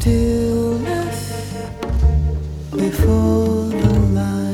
stillness before the light.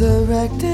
resurrected.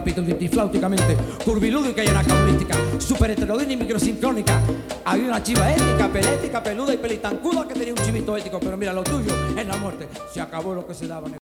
curva pituflauticamente, curvilúdica y anacaurística, super heterogénea y microsincrónica. Había una chiva ética, pelética, peluda y pelitancuda que tenía un chivito ético, pero mira, lo tuyo es la muerte. Se acabó lo que se daba en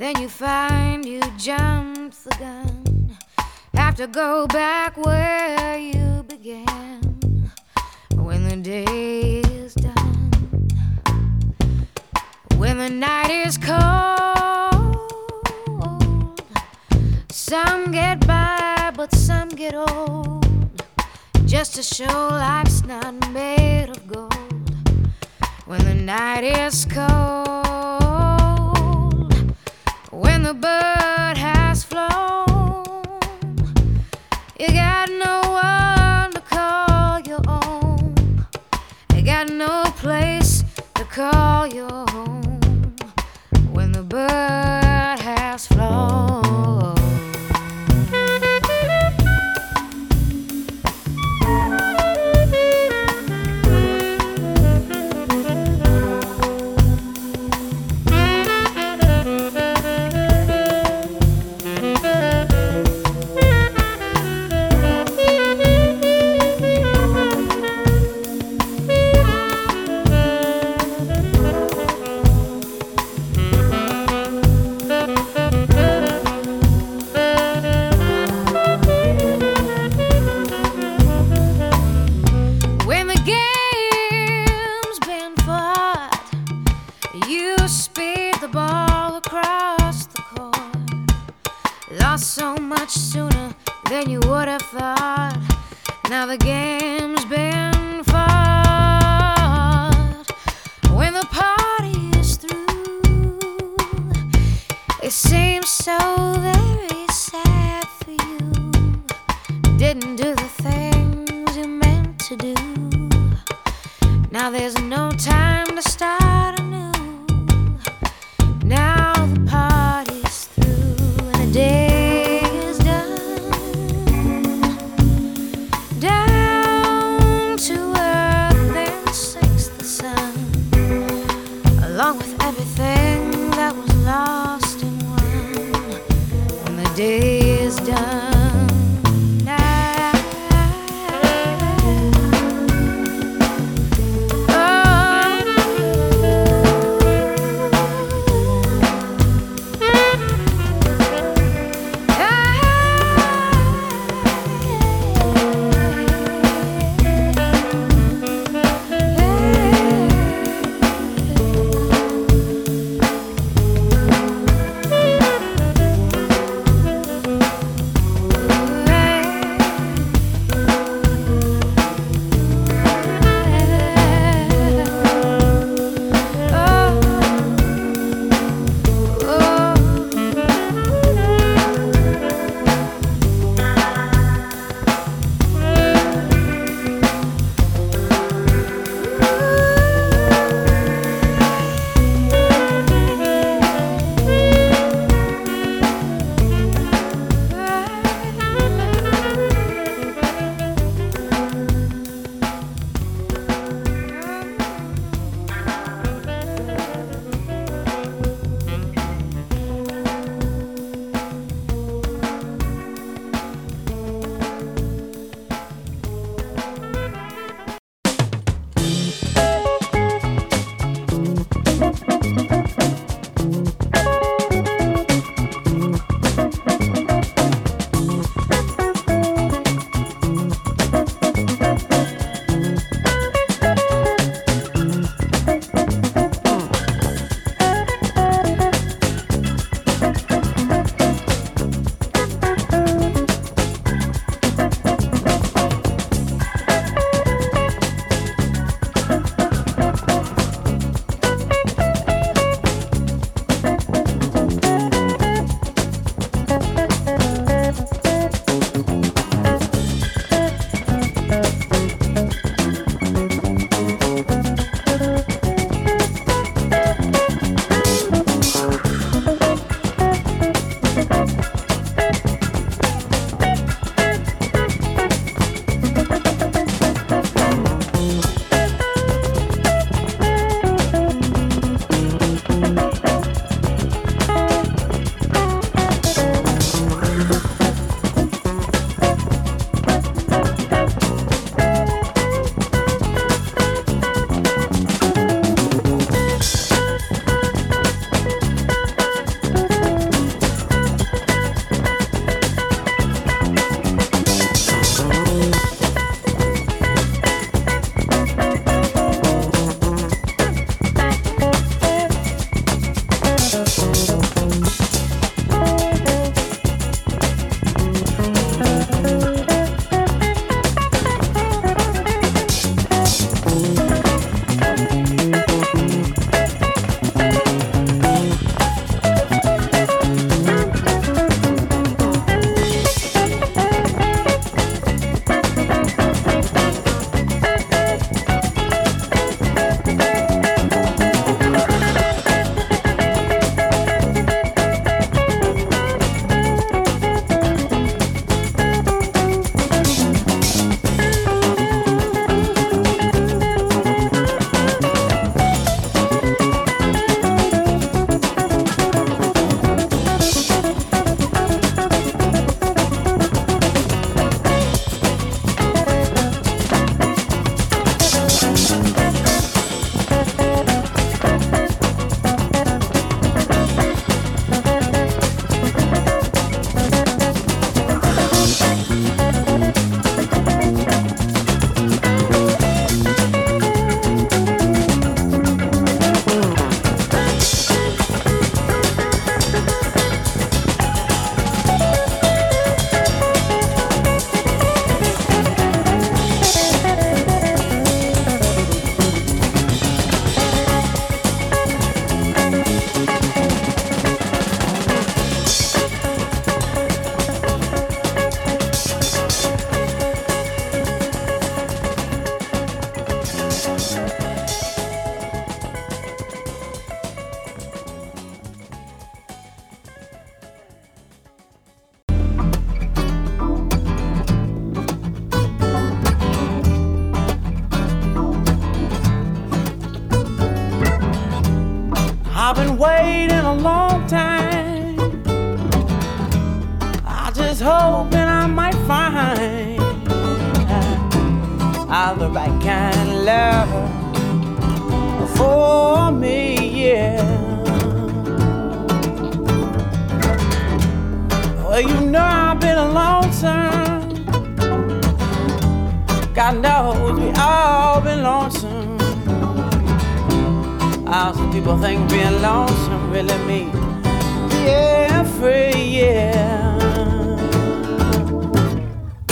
Then you find you jumped the gun. Have to go back where you began when the day is done. When the night is cold, some get by, but some get old. Just to show life's not made of gold. When the night is cold bird has flown. You got no one to call your own. You got no place to call your home. When the bird no time to start.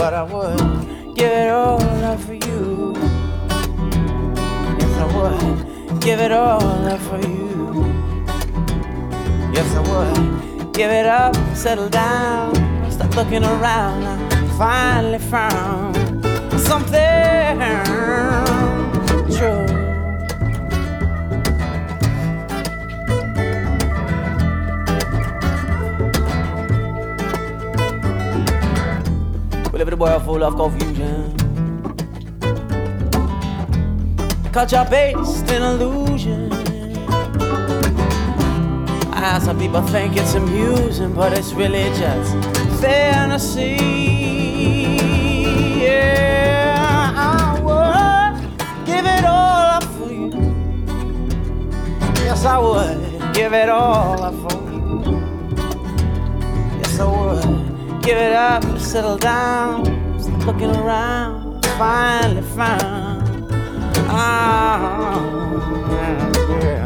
But I would give it all up for you. Yes, I would give it all up for you. Yes, I would give it up, settle down, stop looking around. I finally found something We live in a world full of confusion. Culture based in illusion. Ah, some people think it's amusing, but it's really just fantasy. Yeah, I would give it all up for you. Yes, I would give it all up for you. Give it up, settle down, stop looking around, finally found. Ah, yeah,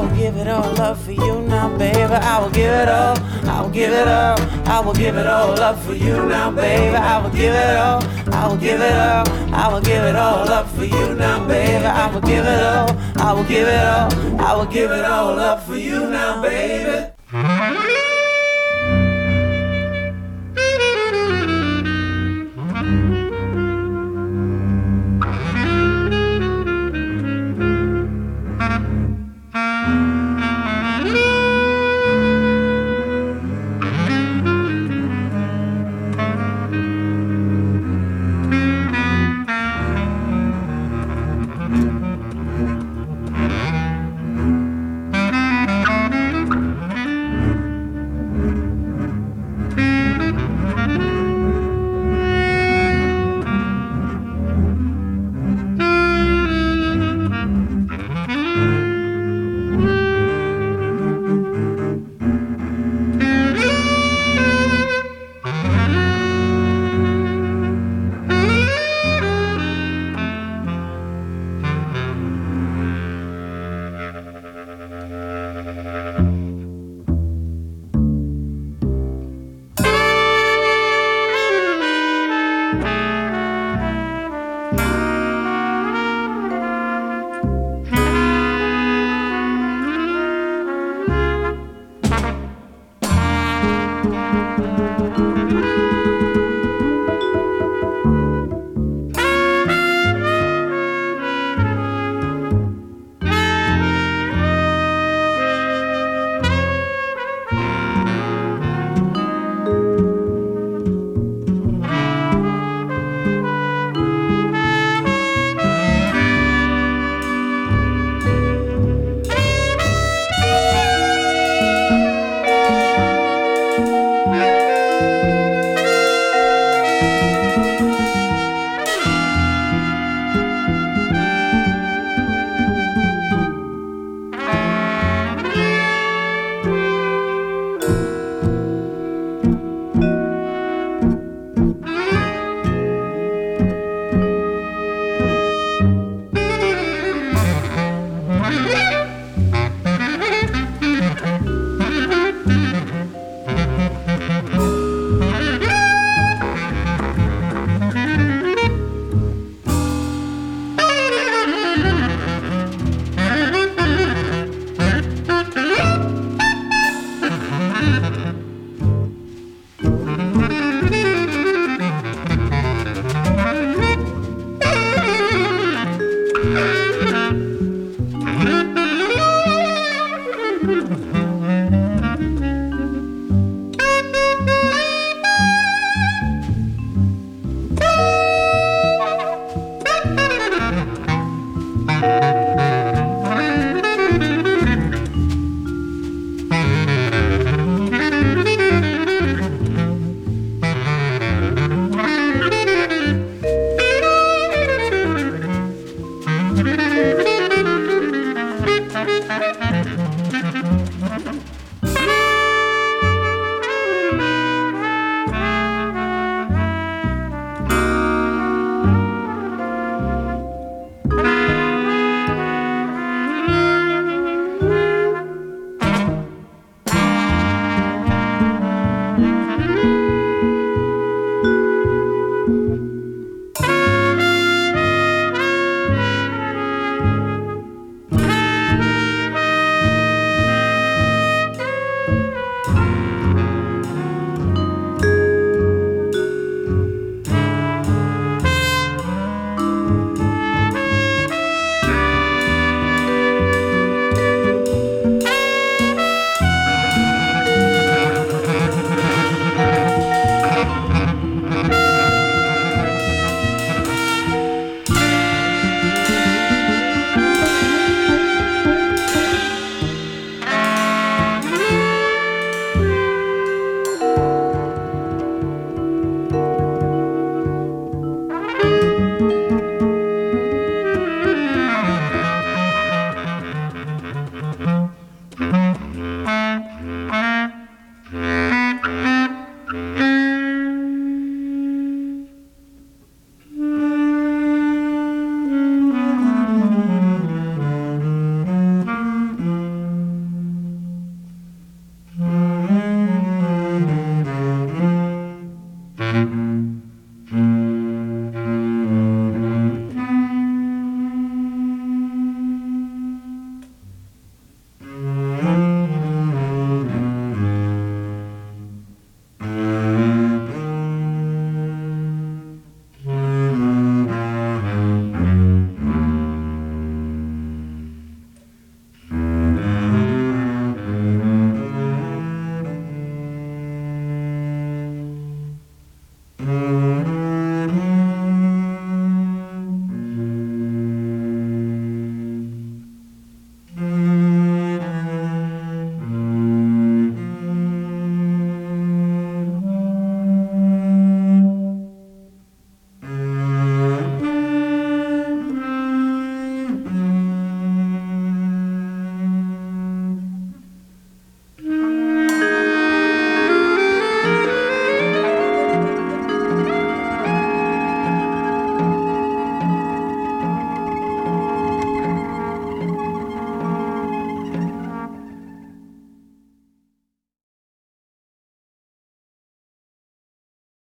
I will give it all up for you now, baby. I will give it all, I will give it all, I will give it all up for you now, baby. I will give it all, I will give it all, I will give it all up for you now, baby. I will give it all, I will give it all, I will give it all up for you now, baby.